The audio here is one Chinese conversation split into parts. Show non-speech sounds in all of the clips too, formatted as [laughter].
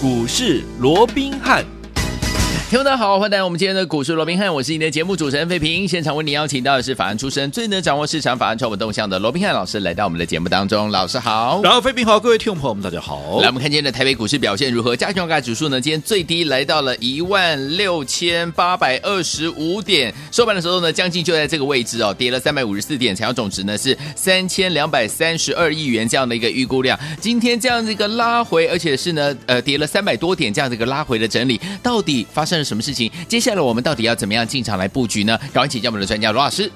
股市罗宾汉。听众大家好，欢迎来到我们今天的股市罗宾汉，我是你的节目主持人费平。现场为你邀请到的是法案出身、最能掌握市场法案传闻动向的罗宾汉老师，来到我们的节目当中。老师好，然后费平好，各位听众朋友们大家好。来，我们看今天的台北股市表现如何？加权股价指数呢？今天最低来到了一万六千八百二十五点，收盘的时候呢，将近就在这个位置哦，跌了三百五十四点，成交总值呢是三千两百三十二亿元这样的一个预估量。今天这样的一个拉回，而且是呢，呃，跌了三百多点这样的一个拉回的整理，到底发生了什么事情？接下来我们到底要怎么样进场来布局呢？赶快请教我们的专家罗老师。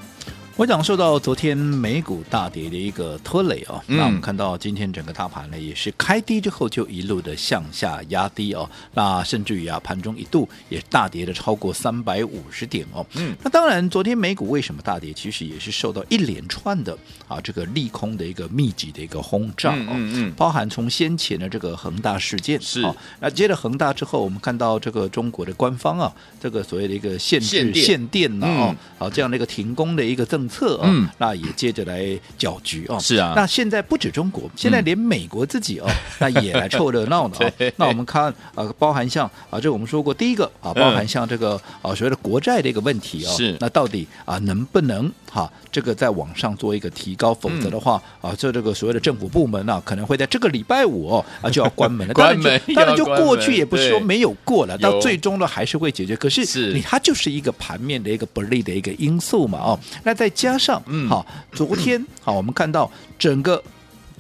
我想受到昨天美股大跌的一个拖累哦，嗯、那我们看到今天整个大盘呢也是开低之后就一路的向下压低哦，那甚至于啊盘中一度也大跌了超过三百五十点哦。嗯，那当然昨天美股为什么大跌，其实也是受到一连串的啊这个利空的一个密集的一个轰炸哦，嗯，嗯，包含从先前的这个恒大事件是，哦，那接着恒大之后，我们看到这个中国的官方啊这个所谓的一个限制限电。限电呐哦，嗯、好这样的一个停工的一个政策啊、哦。嗯那也接着来搅局哦，是啊。那现在不止中国，现在连美国自己哦，嗯、[laughs] 那也来凑热闹的哦。那我们看啊，包含像啊，这我们说过第一个啊，包含像这个啊所谓的国债的一个问题哦。是。那到底啊能不能哈、啊、这个在往上做一个提高？否则的话、嗯、啊，这这个所谓的政府部门呢、啊，可能会在这个礼拜五哦啊 [laughs] 就要关门了。关门。当然就过去也不是说没有过了，到最终呢还是会解决。可是是你它就是一个盘面的一个不利的一个因素嘛哦。那再加上嗯。好，昨天 [coughs] 好，我们看到整个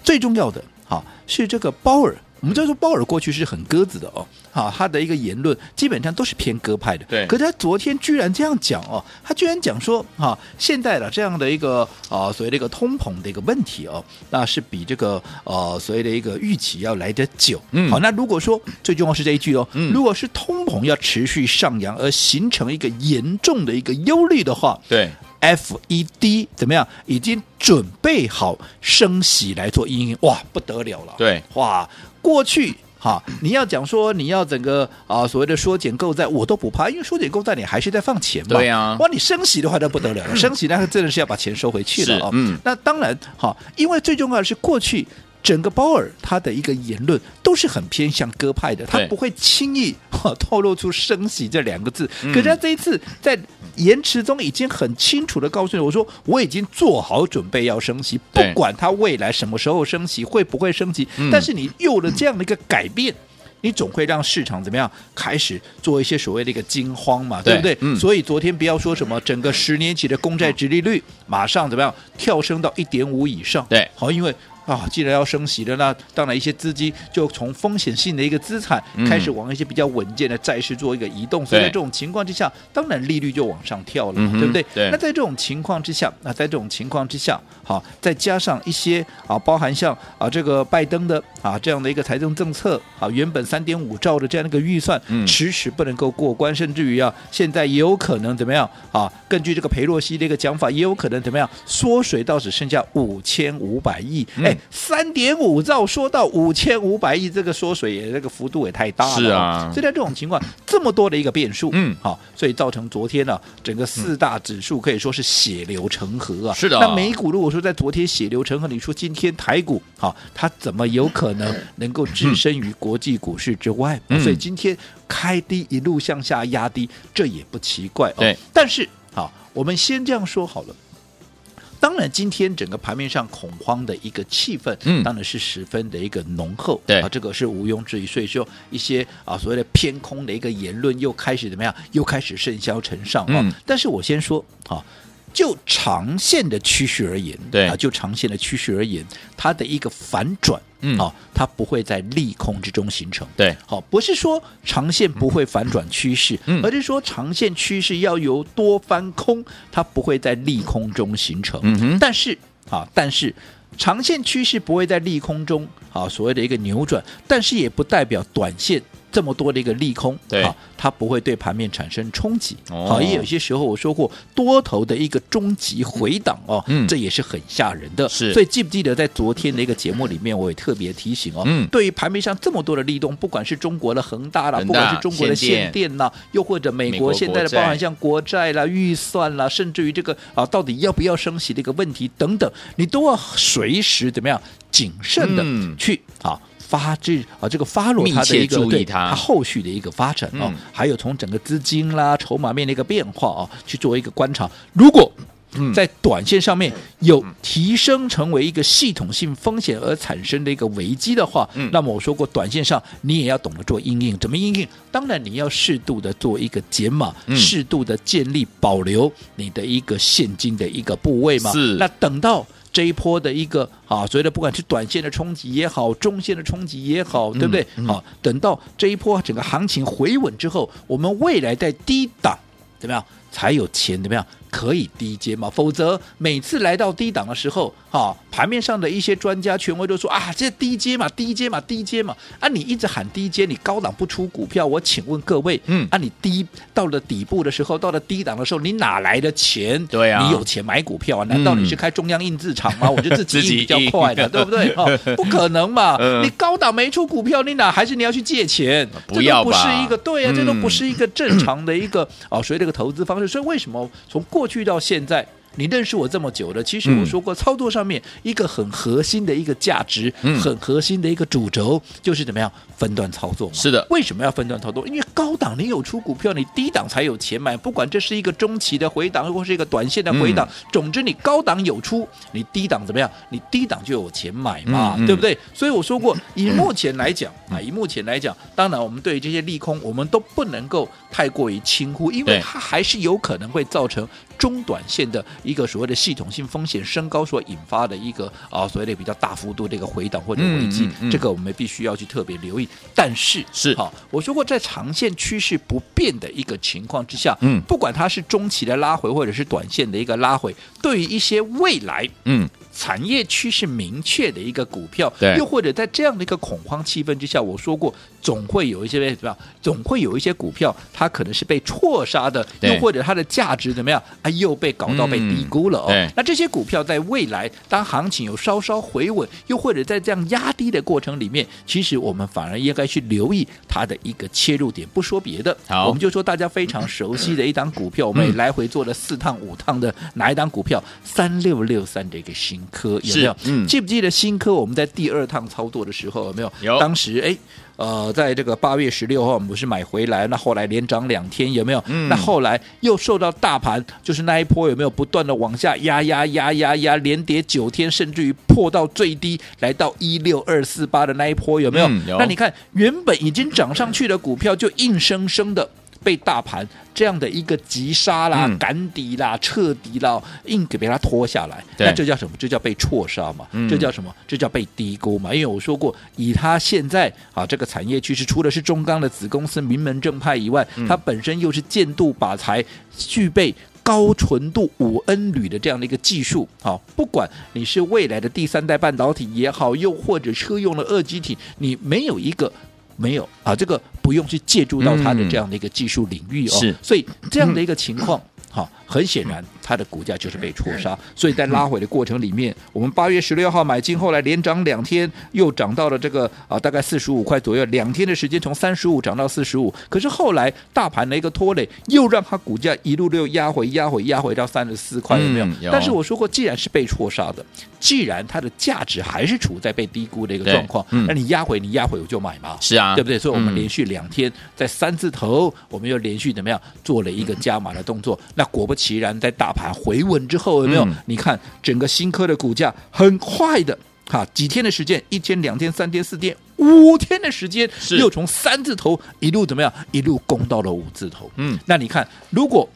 最重要的，好是这个鲍尔。我们知道说鲍尔过去是很鸽子的哦，好，他的一个言论基本上都是偏鸽派的。对。可是他昨天居然这样讲哦，他居然讲说，哈，现在的这样的一个啊，所谓的一个通膨的一个问题哦，那是比这个呃所谓的一个预期要来得久。嗯。好，那如果说最重要是这一句哦，嗯，如果是通膨要持续上扬而形成一个严重的一个忧虑的话，对。FED 怎么样？已经准备好升息来做阴影，哇，不得了了！对，哇，过去哈，你要讲说你要整个啊所谓的缩减购债，我都不怕，因为缩减购债你还是在放钱嘛。对呀、啊，哇，你升息的话那不得了，了、[laughs] 升息那真的是要把钱收回去了哦。嗯，那当然哈，因为最重要的是过去。整个鲍尔他的一个言论都是很偏向鸽派的，他不会轻易透露出升息这两个字。可是他这一次在言辞中已经很清楚的告诉你，我说我已经做好准备要升息，不管他未来什么时候升息，会不会升息。但是你有了这样的一个改变，你总会让市场怎么样开始做一些所谓的一个惊慌嘛，对不对？所以昨天不要说什么整个十年期的公债殖利率马上怎么样跳升到一点五以上，对，好，因为。啊，既然要升息了，那当然一些资金就从风险性的一个资产开始往一些比较稳健的债市做一个移动，嗯、所以在这种情况之下，当然利率就往上跳了，对不对？对。那在这种情况之下，那在这种情况之下，好，再加上一些啊，包含像啊这个拜登的啊这样的一个财政政策，啊原本三点五兆的这样的一个预算，迟迟不能够过关，甚至于啊现在也有可能怎么样啊？根据这个裴洛西的一个讲法，也有可能怎么样缩水到只剩下五千五百亿，哎。三点五兆说到五千五百亿，这个缩水也这个幅度也太大了。是啊，所以在这种情况，这么多的一个变数，嗯，好，所以造成昨天呢、啊，整个四大指数可以说是血流成河啊。是的。那美股如果说在昨天血流成河，你说今天台股，好，它怎么有可能能够置身于国际股市之外？所以今天开低一路向下压低，这也不奇怪。对。但是，好，我们先这样说好了。当然，今天整个盘面上恐慌的一个气氛，嗯，当然是十分的一个浓厚，对啊，这个是毋庸置疑。所以说，一些啊所谓的偏空的一个言论又开始怎么样？又开始甚嚣尘上啊。嗯、但是我先说，啊，就长线的趋势而言，对啊，就长线的趋势而言，它的一个反转。嗯，好，它不会在利空之中形成。对，好，不是说长线不会反转趋势，嗯，而是说长线趋势要由多翻空，它不会在利空中形成。嗯哼，但是啊，但是长线趋势不会在利空中啊，所谓的一个扭转，但是也不代表短线。这么多的一个利空，对，啊它不会对盘面产生冲击。好，也有些时候我说过，多头的一个终极回档哦，嗯，这也是很吓人的。是，所以记不记得在昨天的一个节目里面，我也特别提醒哦，嗯，对于盘面上这么多的利动，不管是中国的恒大啦，不管是中国的限电。啦，又或者美国现在的包含像国债啦、预算啦，甚至于这个啊，到底要不要升息的一个问题等等，你都要随时怎么样谨慎的去啊。发至啊这个发落它的一个注意它，它后续的一个发展啊，嗯、还有从整个资金啦、筹码面的一个变化啊，去做一个观察。如果在短线上面有提升成为一个系统性风险而产生的一个危机的话，嗯、那么我说过，短线上你也要懂得做应应，怎么应应？当然你要适度的做一个减码，嗯、适度的建立保留你的一个现金的一个部位嘛。是。那等到这一波的一个啊，所谓的不管是短线的冲击也好，中线的冲击也好，对不对？好，等到这一波整个行情回稳之后，我们未来在低档怎么样才有钱怎么样？可以低接嘛？否则每次来到低档的时候，哈，盘面上的一些专家权威都说啊，这低接嘛，低接嘛，低接嘛。啊，你一直喊低接，你高档不出股票，我请问各位，嗯，啊，你低到了底部的时候，到了低档的时候，你哪来的钱？对啊，你有钱买股票啊？难道你是开中央印制厂吗？嗯、我觉得 [laughs] 自己印比较快的，[laughs] 对不对？哈，不可能嘛！嗯、你高档没出股票，你哪还是你要去借钱？不要吧？这都不是一个对啊，嗯、这都不是一个正常的一个哦，所以这个投资方式。所以为什么从过去到现在？你认识我这么久了，其实我说过，操作上面一个很核心的一个价值，嗯、很核心的一个主轴，就是怎么样分段操作。是的，为什么要分段操作？因为高档你有出股票，你低档才有钱买。不管这是一个中期的回档，或是一个短线的回档，嗯、总之你高档有出，你低档怎么样？你低档就有钱买嘛，嗯、对不对？所以我说过，以目前来讲 [coughs] 啊，以目前来讲，当然我们对于这些利空，我们都不能够太过于轻忽，因为它还是有可能会造成中短线的。一个所谓的系统性风险升高所引发的一个啊，所谓的比较大幅度的一个回档或者危机，嗯嗯嗯、这个我们必须要去特别留意。但是是好，我说过，在长线趋势不变的一个情况之下，嗯，不管它是中期的拉回或者是短线的一个拉回，对于一些未来，嗯。产业趋势明确的一个股票，对又或者在这样的一个恐慌气氛之下，我说过，总会有一些什么样？总会有一些股票，它可能是被错杀的，又或者它的价值怎么样？啊，又被搞到被低估了哦。嗯、那这些股票在未来，当行情有稍稍回稳，又或者在这样压低的过程里面，其实我们反而应该去留意它的一个切入点。不说别的，好，我们就说大家非常熟悉的一档 [laughs] 股票，嗯、我们也来回做了四趟五趟的哪一档股票？三六六三的一个新科有没有？嗯，记不记得新科？我们在第二趟操作的时候有没有？有。当时哎，呃，在这个八月十六号，我们不是买回来，那后来连涨两天，有没有？嗯。那后来又受到大盘，就是那一波有没有不断的往下压压压压压，连跌九天，甚至于破到最低，来到一六二四八的那一波有没有？嗯，有。那你看，原本已经涨上去的股票，就硬生生的。被大盘这样的一个急杀啦、嗯、赶底啦、彻底啦，硬给被它拖下来，那这叫什么？这叫被错杀嘛？嗯、这叫什么？这叫被低估嘛？因为我说过，以它现在啊这个产业趋势，除了是中钢的子公司名门正派以外，嗯、它本身又是建度把材，具备高纯度五 N 铝的这样的一个技术。好，不管你是未来的第三代半导体也好，又或者车用的二极体，你没有一个。没有啊，这个不用去借助到它的这样的一个技术领域哦，是，所以这样的一个情况，好，很显然。它的股价就是被错杀，所以在拉回的过程里面，我们八月十六号买进，后来连涨两天，又涨到了这个啊大概四十五块左右，两天的时间从三十五涨到四十五。可是后来大盘的一个拖累，又让它股价一路又压回、压回、压回到三十四块，有没有？嗯、有。但是我说过，既然是被错杀的，既然它的价值还是处在被低估的一个状况，嗯、那你压回，你压回我就买嘛，是啊，对不对？所以我们连续两天在三字头，我们又连续怎么样做了一个加码的动作？那果不其然，在大盘回稳。之后有没有？嗯、你看整个新科的股价很快的，哈，几天的时间，一天、两天、三天、四天、五天的时间，又从三字头一路怎么样？一路攻到了五字头。嗯，那你看，如果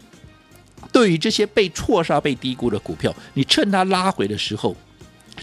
对于这些被错杀、被低估的股票，你趁它拉回的时候，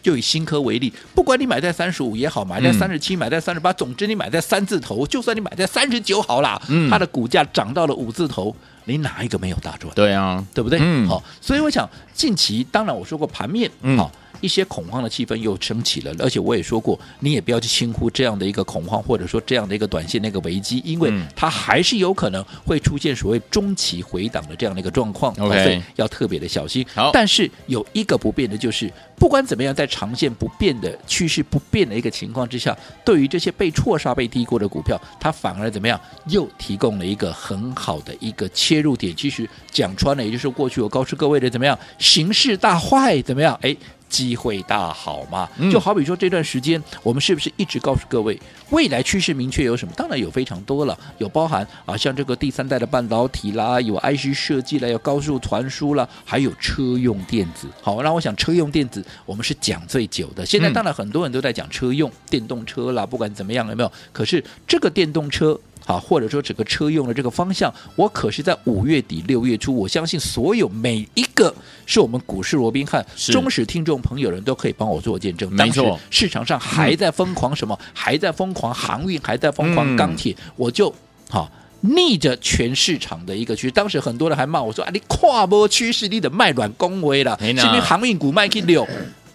就以新科为例，不管你买在三十五也好，买在三十七，买在三十八，总之你买在三字头，就算你买在三十九好啦，嗯，它的股价涨到了五字头。你哪一个没有大赚？对啊，对不对？嗯，好，所以我想近期，当然我说过盘面，嗯，好。一些恐慌的气氛又升起了，而且我也说过，你也不要去轻忽这样的一个恐慌，或者说这样的一个短线那个危机，因为它还是有可能会出现所谓中期回档的这样的一个状况所以要特别的小心。好，但是有一个不变的就是，不管怎么样，在长线不变的趋势不变的一个情况之下，对于这些被错杀、被低估的股票，它反而怎么样，又提供了一个很好的一个切入点。其实讲穿了，也就是过去我告诉各位的怎么样，形势大坏怎么样？哎。机会大好嘛。就好比说这段时间，我们是不是一直告诉各位，未来趋势明确有什么？当然有非常多了，有包含啊，像这个第三代的半导体啦，有 IC 设计啦，有高速传输啦，还有车用电子。好，那我想车用电子我们是讲最久的。现在当然很多人都在讲车用电动车啦，不管怎么样有没有？可是这个电动车。好，或者说整个车用的这个方向，我可是在五月底六月初，我相信所有每一个是我们股市罗宾汉忠实听众朋友人都可以帮我做见证。没错，市场上还在疯狂什么？嗯、还在疯狂航运，还在疯狂钢铁，嗯、我就好逆着全市场的一个趋势。当时很多人还骂我说：“啊，你跨波趋势，你得卖软恭维了，是不是航运股卖去六？”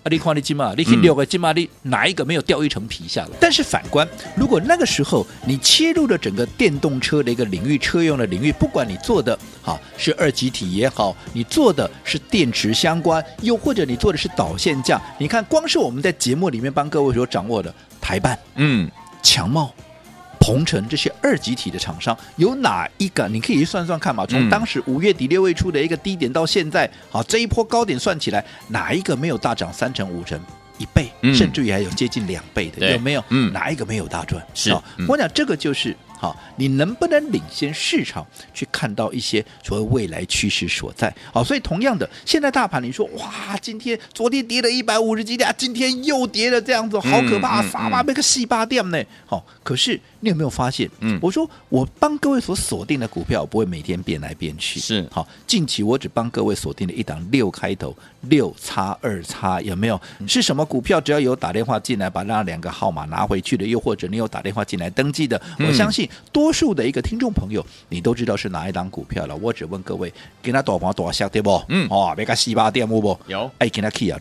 你看你金马，你去六个金马，你哪一个没有掉一层皮下来？但是反观，如果那个时候你切入了整个电动车的一个领域、车用的领域，不管你做的好是二级体也好，你做的是电池相关，又或者你做的是导线架，你看光是我们在节目里面帮各位所掌握的台办、嗯，强茂。同城这些二级体的厂商有哪一个？你可以去算算看嘛。从当时五月底六月初的一个低点到现在，好，这一波高点算起来，哪一个没有大涨三成五成？一倍，甚至于还有接近两倍的，有没有？哪一个没有大赚？是，我讲这个就是。好，你能不能领先市场去看到一些所谓未来趋势所在？好，所以同样的，现在大盘你说哇，今天昨天跌了一百五十几点，今天又跌了这样子，好可怕，杀吧那个细八点呢？好，可是你有没有发现？嗯，我说我帮各位所锁定的股票不会每天变来变去，是好，近期我只帮各位锁定了一档六开头六叉二叉，有没有？是什么股票？只要有打电话进来，把那两个号码拿回去的，又或者你有打电话进来登记的，我相信。多数的一个听众朋友，你都知道是哪一档股票了。我只问各位，给他多少多少下对不？嗯，哦，别个四八点五不？有，哎，给他 key 啊，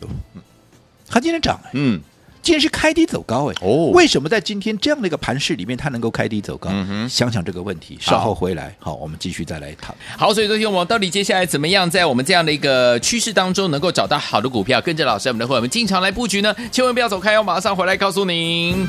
他今天涨，嗯，今天是开低走高，哎，哦，为什么在今天这样的一个盘势里面，它能够开低走高？嗯哼，想想这个问题，稍后回来，好，我们继续再来谈。好，所以昨天我们到底接下来怎么样，在我们这样的一个趋势当中，能够找到好的股票，跟着老师我们的会我们进场来布局呢？千万不要走开，哦马上回来告诉您。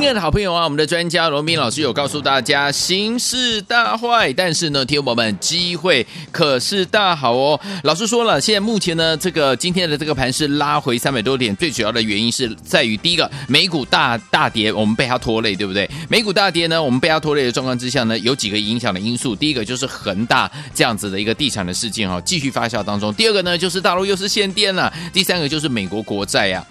亲爱的好朋友啊，我们的专家罗宾老师有告诉大家，形势大坏，但是呢，听友们机会可是大好哦。老师说了，现在目前呢，这个今天的这个盘是拉回三百多点，最主要的原因是在于第一个，美股大大跌，我们被它拖累，对不对？美股大跌呢，我们被它拖累的状况之下呢，有几个影响的因素。第一个就是恒大这样子的一个地产的事件哈，继续发酵当中。第二个呢，就是大陆又是限电了。第三个就是美国国债呀。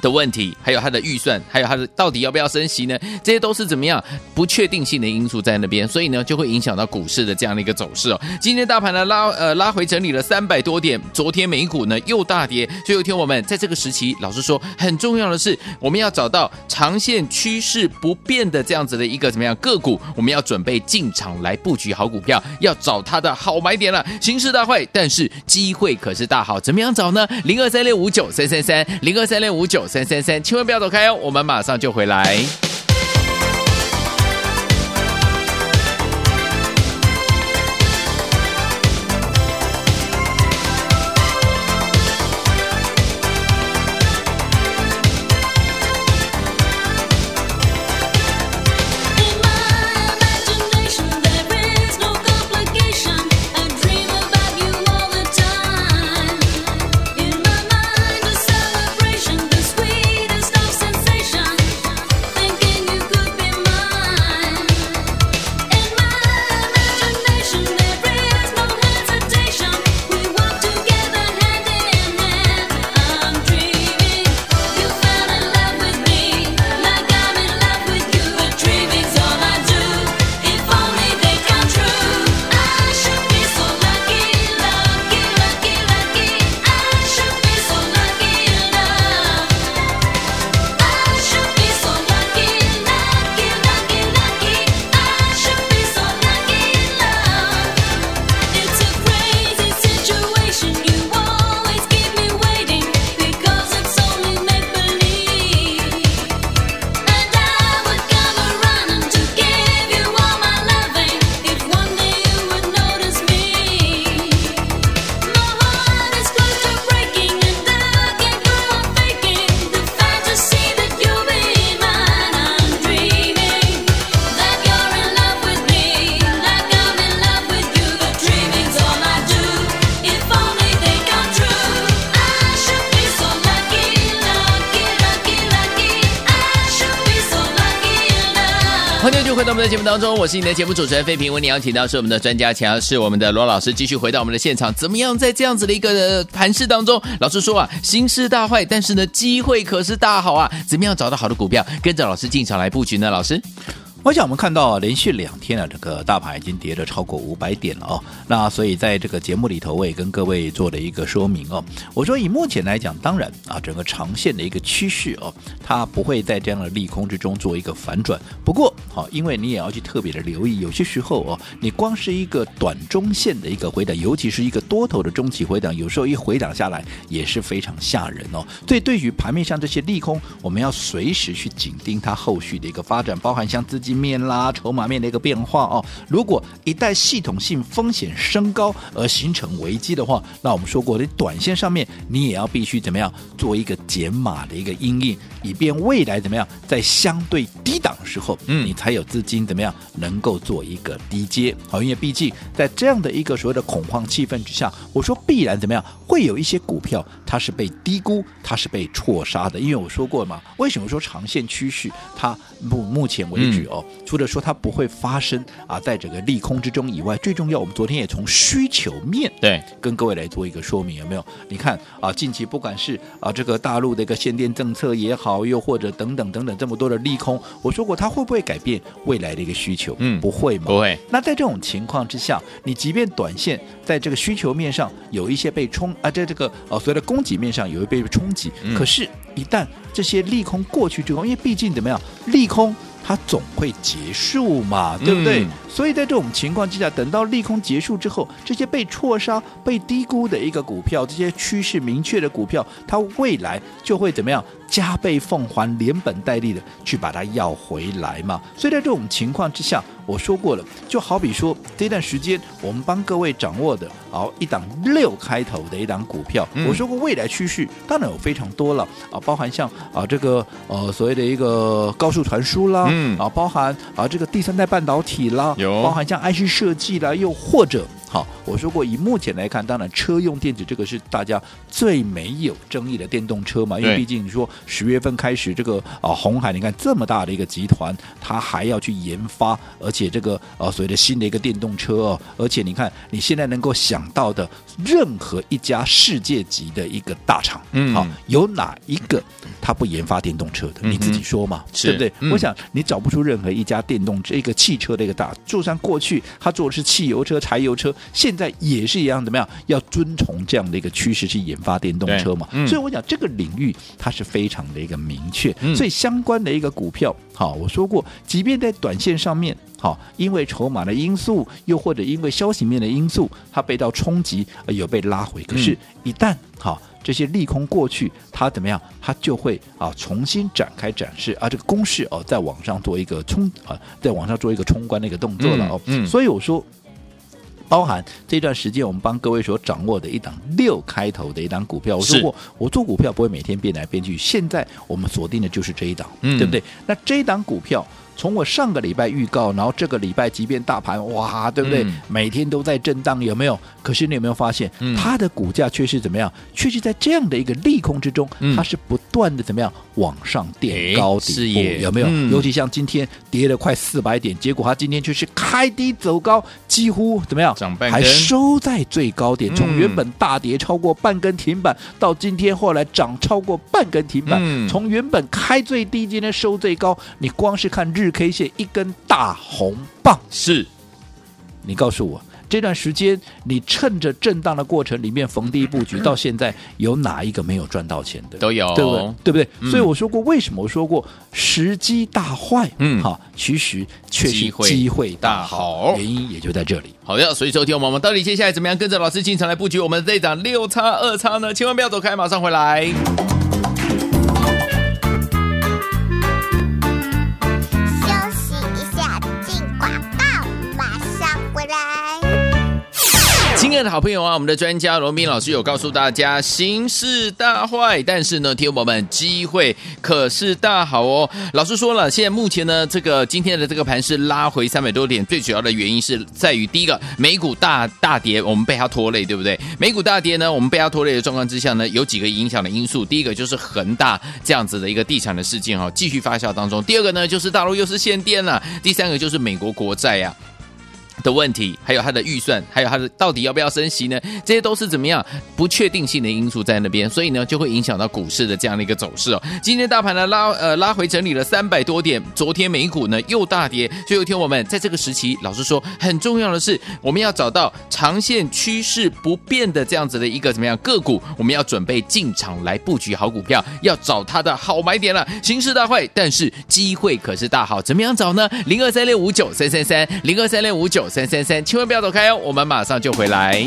的问题，还有它的预算，还有它的到底要不要升息呢？这些都是怎么样不确定性的因素在那边，所以呢就会影响到股市的这样的一个走势哦。今天大盘呢拉呃拉回整理了三百多点，昨天美股呢又大跌，所以有听我们在这个时期，老实说很重要的是我们要找到长线趋势不变的这样子的一个怎么样个股，我们要准备进场来布局好股票，要找它的好买点了。形势大坏，但是机会可是大好，怎么样找呢？零二三六五九三三三零二三六五九。三三三，千万不要走开哦，我们马上就回来。当中，我是你的节目主持人费平。为你邀请到是我们的专家，强是我们的罗老师，继续回到我们的现场。怎么样在这样子的一个盘势当中，老师说啊，形势大坏，但是呢，机会可是大好啊。怎么样找到好的股票，跟着老师进场来布局呢？老师？我想我们看到连续两天啊，这个大盘已经跌了超过五百点了哦。那所以在这个节目里头，我也跟各位做了一个说明哦。我说以目前来讲，当然啊，整个长线的一个趋势哦，它不会在这样的利空之中做一个反转。不过好，因为你也要去特别的留意，有些时候哦，你光是一个短中线的一个回档，尤其是一个多头的中期回档，有时候一回档下来也是非常吓人哦。所以对于盘面上这些利空，我们要随时去紧盯它后续的一个发展，包含像资金面啦，筹码面的一个变化哦。如果一旦系统性风险升高而形成危机的话，那我们说过，你短线上面你也要必须怎么样做一个减码的一个因应，以便未来怎么样在相对低档的时候，嗯，你才有资金怎么样能够做一个低接。好，因为毕竟在这样的一个所谓的恐慌气氛之下，我说必然怎么样会有一些股票它是被低估，它是被错杀的。因为我说过嘛，为什么说长线趋势它目目前为止哦？嗯除了说它不会发生啊，在整个利空之中以外，最重要，我们昨天也从需求面对跟各位来做一个说明，有没有？你看啊，近期不管是啊这个大陆的一个限电政策也好，又或者等等等等这么多的利空，我说过它会不会改变未来的一个需求？嗯，不会嘛？不会。那在这种情况之下，你即便短线在这个需求面上有一些被冲啊，在这个呃所谓的供给面上有一被冲击，嗯、可是，一旦这些利空过去之后，因为毕竟怎么样，利空。它总会结束嘛，对不对？嗯、所以在这种情况之下，等到利空结束之后，这些被错杀、被低估的一个股票，这些趋势明确的股票，它未来就会怎么样？加倍奉还，连本带利的去把它要回来嘛。所以在这种情况之下，我说过了，就好比说这段时间我们帮各位掌握的，好一档六开头的一档股票，嗯、我说过未来趋势当然有非常多了啊，包含像啊这个呃所谓的一个高速传输啦，嗯啊，包含啊这个第三代半导体啦，有包含像 IC 设计啦，又或者。好，我说过，以目前来看，当然车用电子这个是大家最没有争议的电动车嘛，因为毕竟你说十月份开始，这个啊红海，你看这么大的一个集团，它还要去研发，而且这个呃所谓的新的一个电动车哦，而且你看你现在能够想到的任何一家世界级的一个大厂，嗯，好，有哪一个它不研发电动车的？嗯、你自己说嘛，对不对？嗯、我想你找不出任何一家电动这一个汽车的一个大，就算过去它做的是汽油车、柴油车。现在也是一样，怎么样？要遵从这样的一个趋势去研发电动车嘛？嗯、所以我讲这个领域它是非常的一个明确，嗯、所以相关的一个股票，好，我说过，即便在短线上面，好，因为筹码的因素，又或者因为消息面的因素，它被到冲击，有被拉回。可是，一旦好这些利空过去，它怎么样？它就会啊重新展开展示啊这个攻势哦，在往上做一个冲啊，在往上做一个冲关的一个动作了哦。嗯嗯、所以我说。包含这段时间我们帮各位所掌握的一档六开头的一档股票，我说过我做股票不会每天变来变去，现在我们锁定的就是这一档，对不对？那这一档股票。从我上个礼拜预告，然后这个礼拜即便大盘哇，对不对？嗯、每天都在震荡，有没有？可是你有没有发现，嗯、它的股价却是怎么样？却是在这样的一个利空之中，嗯、它是不断的怎么样往上垫高底部，有没有？嗯、尤其像今天跌了快四百点，结果它今天却是开低走高，几乎怎么样？还收在最高点。从原本大跌超过半根停板，到今天后来涨超过半根停板，嗯、从原本开最低，今天收最高，你光是看日。日 K 线一根大红棒，是你告诉我，这段时间你趁着震荡的过程里面逢低布局，到现在有哪一个没有赚到钱的？都有，对不对？对不对？嗯、所以我说过，为什么我说过时机大坏？嗯，好，其实确实机会大好，原因也就在这里。好的，所以收听我们到底接下来怎么样跟着老师进场来布局我们的这档六叉二叉呢？千万不要走开，马上回来。亲爱的好朋友啊，我们的专家罗宾老师有告诉大家，形势大坏，但是呢，听友们机会可是大好哦。老师说了，现在目前呢，这个今天的这个盘是拉回三百多点，最主要的原因是在于第一个，美股大大跌，我们被它拖累，对不对？美股大跌呢，我们被它拖累的状况之下呢，有几个影响的因素。第一个就是恒大这样子的一个地产的事件哈，继续发酵当中。第二个呢，就是大陆又是限电了。第三个就是美国国债呀。的问题，还有它的预算，还有它的到底要不要升息呢？这些都是怎么样不确定性的因素在那边，所以呢就会影响到股市的这样的一个走势哦。今天大盘呢拉呃拉回整理了三百多点，昨天美股呢又大跌，所以有天我们在这个时期，老实说很重要的是我们要找到长线趋势不变的这样子的一个怎么样个股，我们要准备进场来布局好股票，要找它的好买点了。形势大坏，但是机会可是大好，怎么样找呢？零二三六五九三三三，零二三六五九。三三三，千万不要走开哦，我们马上就回来。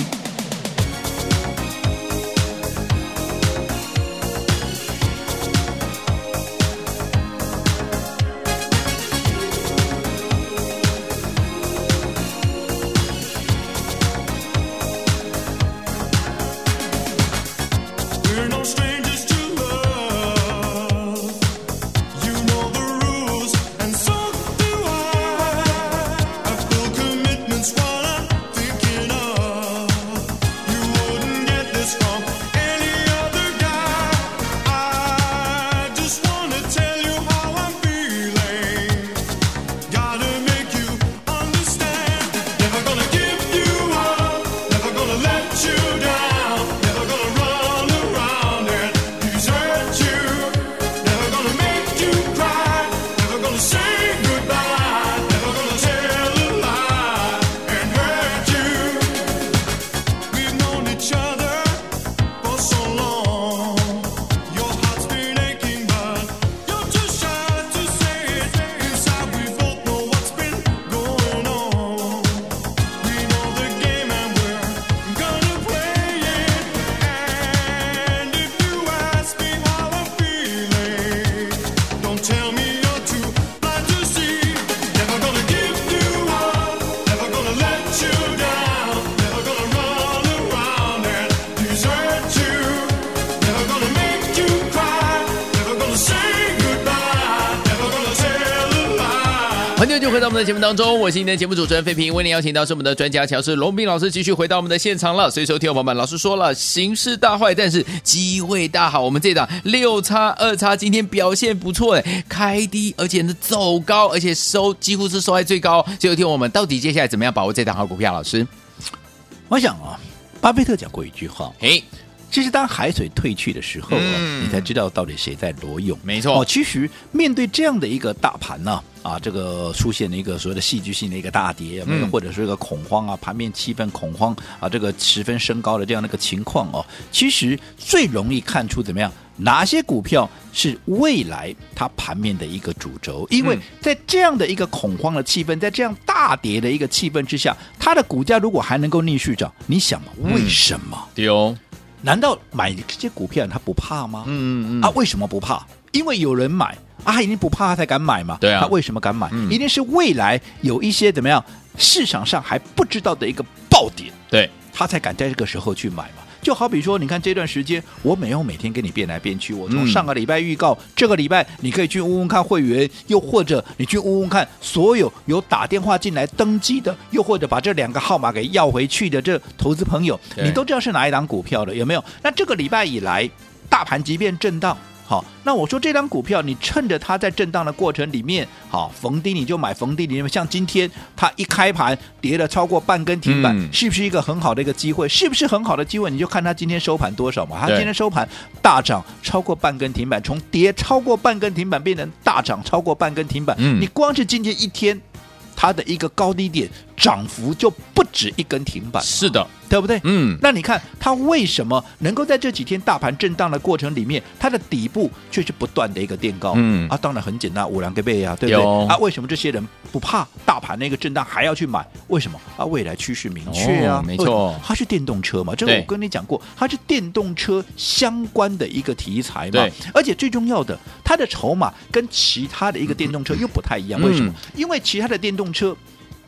当中，我是今天节目主持人费平，为您邀请到是我们的专家强势龙斌老师，继续回到我们的现场了。所以收听我们老师说了，形势大坏，但是机会大好。我们这档六叉二叉今天表现不错哎，开低而且呢走高，而且收几乎是收在最高。所以听我们到底接下来怎么样把握这档好股票？老师，我想啊，巴菲特讲过一句话，嘿。其实当海水退去的时候啊，嗯、你才知道到底谁在裸泳。没错，哦，其实面对这样的一个大盘呢，啊，这个出现了一个所谓的戏剧性的一个大跌，嗯、或者说一个恐慌啊，盘面气氛恐慌啊，这个十分升高的这样的一个情况哦，其实最容易看出怎么样，哪些股票是未来它盘面的一个主轴，因为在这样的一个恐慌的气氛，在这样大跌的一个气氛之下，它的股价如果还能够逆势涨，你想嘛，为什么？对哦。难道买这些股票他不怕吗？嗯嗯嗯啊，为什么不怕？因为有人买啊，他一定不怕他才敢买嘛。对啊，他为什么敢买？嗯、一定是未来有一些怎么样市场上还不知道的一个爆点，对，他才敢在这个时候去买嘛。就好比说，你看这段时间，我没有每天跟你变来变去。我从上个礼拜预告，嗯、这个礼拜你可以去问问看会员，又或者你去问问看所有有打电话进来登记的，又或者把这两个号码给要回去的这投资朋友，你都知道是哪一档股票的，有没有？那这个礼拜以来，大盘即便震荡。好，那我说这张股票，你趁着它在震荡的过程里面，好逢低你就买，逢低里面像今天它一开盘跌了超过半根停板，嗯、是不是一个很好的一个机会？是不是很好的机会？你就看它今天收盘多少嘛。它今天收盘大涨超过半根停板，从跌超过半根停板变成大涨超过半根停板。嗯、你光是今天一天，它的一个高低点涨幅就不止一根停板。是的。对不对？嗯，那你看它为什么能够在这几天大盘震荡的过程里面，它的底部却是不断的一个垫高？嗯啊，当然很简单，五两个倍啊，对不对？啊，为什么这些人不怕大盘那个震荡还要去买？为什么啊？未来趋势明确啊，哦、没错，它是电动车嘛，这个我跟你讲过，它是电动车相关的一个题材嘛，对，而且最重要的，它的筹码跟其他的一个电动车又不太一样，为什么？因为其他的电动车。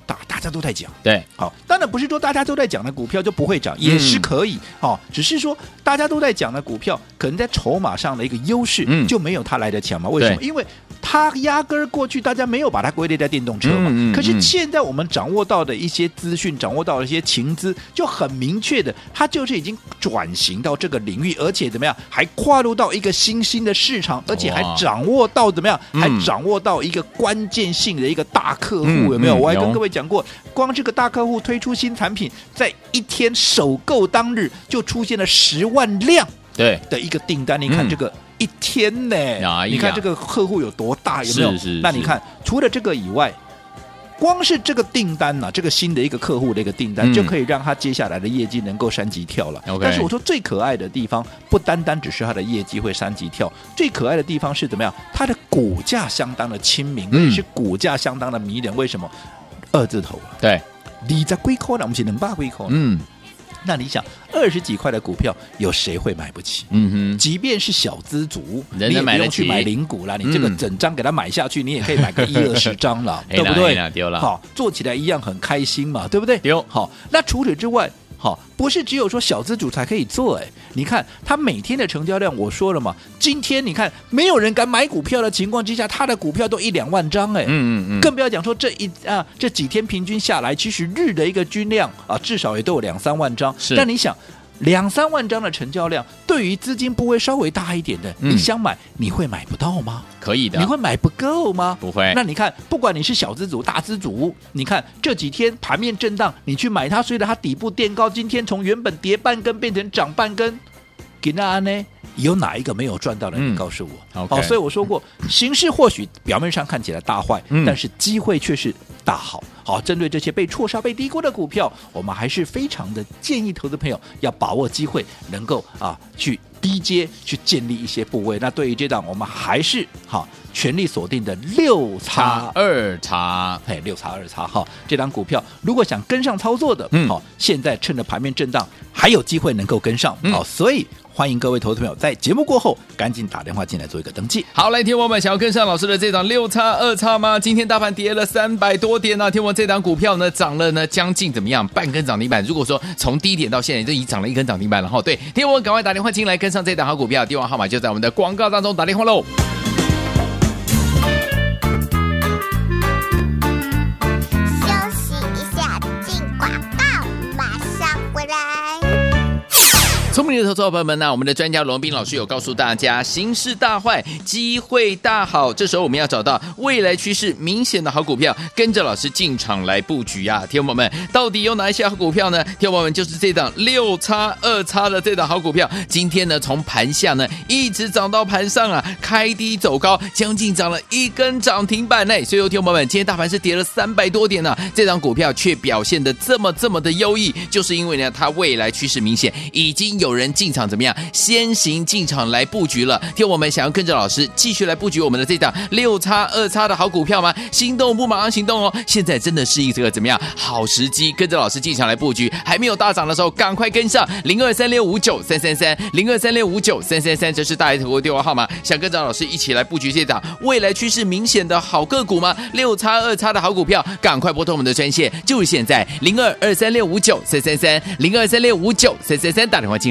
大大家都在讲。对，好，当然不是说大家都在讲的股票就不会涨，也是可以。哦，只是说大家都在讲的股票，可能在筹码上的一个优势，嗯，就没有它来的强嘛？为什么？因为它压根儿过去大家没有把它归类在电动车嘛。嗯嗯。可是现在我们掌握到的一些资讯，掌握到的一些情资，就很明确的，它就是已经转型到这个领域，而且怎么样，还跨入到一个新兴的市场，而且还掌握到怎么样，还掌握到一个关键性的一个大客户，有没有？我还跟各位讲过，光这个大客户推出新产品，在一天首购当日就出现了十万辆对的一个订单，你看这个。一天呢？你看这个客户有多大？有没有？那你看，除了这个以外，光是这个订单呐、啊，这个新的一个客户的一个订单，就可以让他接下来的业绩能够三级跳了。但是我说最可爱的地方，不单单只是他的业绩会三级跳，最可爱的地方是怎么样？它的股价相当的亲民，嗯是股价相当的迷人。为什么？二字头。对，你在龟壳呢？我们是能把龟壳。嗯。那你想，二十几块的股票，有谁会买不起？嗯哼，即便是小资族，你也不用去买零股啦，你这个整张给他买下去，你也可以买个 [laughs] 一二十张了，对不对？好，做起来一样很开心嘛，对不对？丢好，那除此之外。好，不是只有说小资主才可以做哎，你看他每天的成交量，我说了嘛，今天你看没有人敢买股票的情况之下，他的股票都一两万张哎，嗯嗯嗯，更不要讲说这一啊这几天平均下来，其实日的一个均量啊，至少也都有两三万张，是，但你想。两三万张的成交量，对于资金部位稍微大一点的，嗯、你想买，你会买不到吗？可以的，你会买不够吗？不会。那你看，不管你是小资族、大资族，你看这几天盘面震荡，你去买它，随着它底部垫高，今天从原本跌半根变成涨半根，给那安呢？有哪一个没有赚到的？你告诉我。好、所以我说过，形势或许表面上看起来大坏，嗯、但是机会却是大好。好，针对这些被错杀、被低估的股票，我们还是非常的建议投资朋友要把握机会，能够啊去低阶去建立一些部位。那对于这档，我们还是好全力锁定的六叉二叉，嘿，六叉二叉哈，这档股票如果想跟上操作的，嗯，好，现在趁着盘面震荡，还有机会能够跟上，好，所以。欢迎各位投资朋友在节目过后赶紧打电话进来做一个登记。好，来，听我们想要跟上老师的这档六叉二叉吗？今天大盘跌了三百多点呢、啊，听我这档股票呢涨了呢将近怎么样？半根涨停板。如果说从低点到现在就已经涨了一根涨停板了哈。对，听我赶快打电话进来跟上这档好股票，电话号码就在我们的广告当中，打电话喽。聪明的投资者朋友们，那我们的专家罗宾老师有告诉大家，形势大坏，机会大好。这时候我们要找到未来趋势明显的好股票，跟着老师进场来布局啊！听众朋友们，到底有哪一些好股票呢？听众朋友们，就是这档六叉二叉的这档好股票，今天呢从盘下呢一直涨到盘上啊，开低走高，将近涨了一根涨停板内。所以，听众朋友们，今天大盘是跌了三百多点呢、这档股票却表现的这么这么的优异，就是因为呢它未来趋势明显，已经。有人进场怎么样？先行进场来布局了。听我们想要跟着老师继续来布局我们的这档六叉二叉的好股票吗？心动不马上行动哦！现在真的是一个怎么样好时机？跟着老师进场来布局，还没有大涨的时候，赶快跟上零二三六五九三三三零二三六五九三三三，这是大爱投顾电话号码。想跟着老师一起来布局这档未来趋势明显的好个股吗？六叉二叉的好股票，赶快拨通我们的专线，就是现在零二二三六五九三三三零二三六五九三三三，打电话进。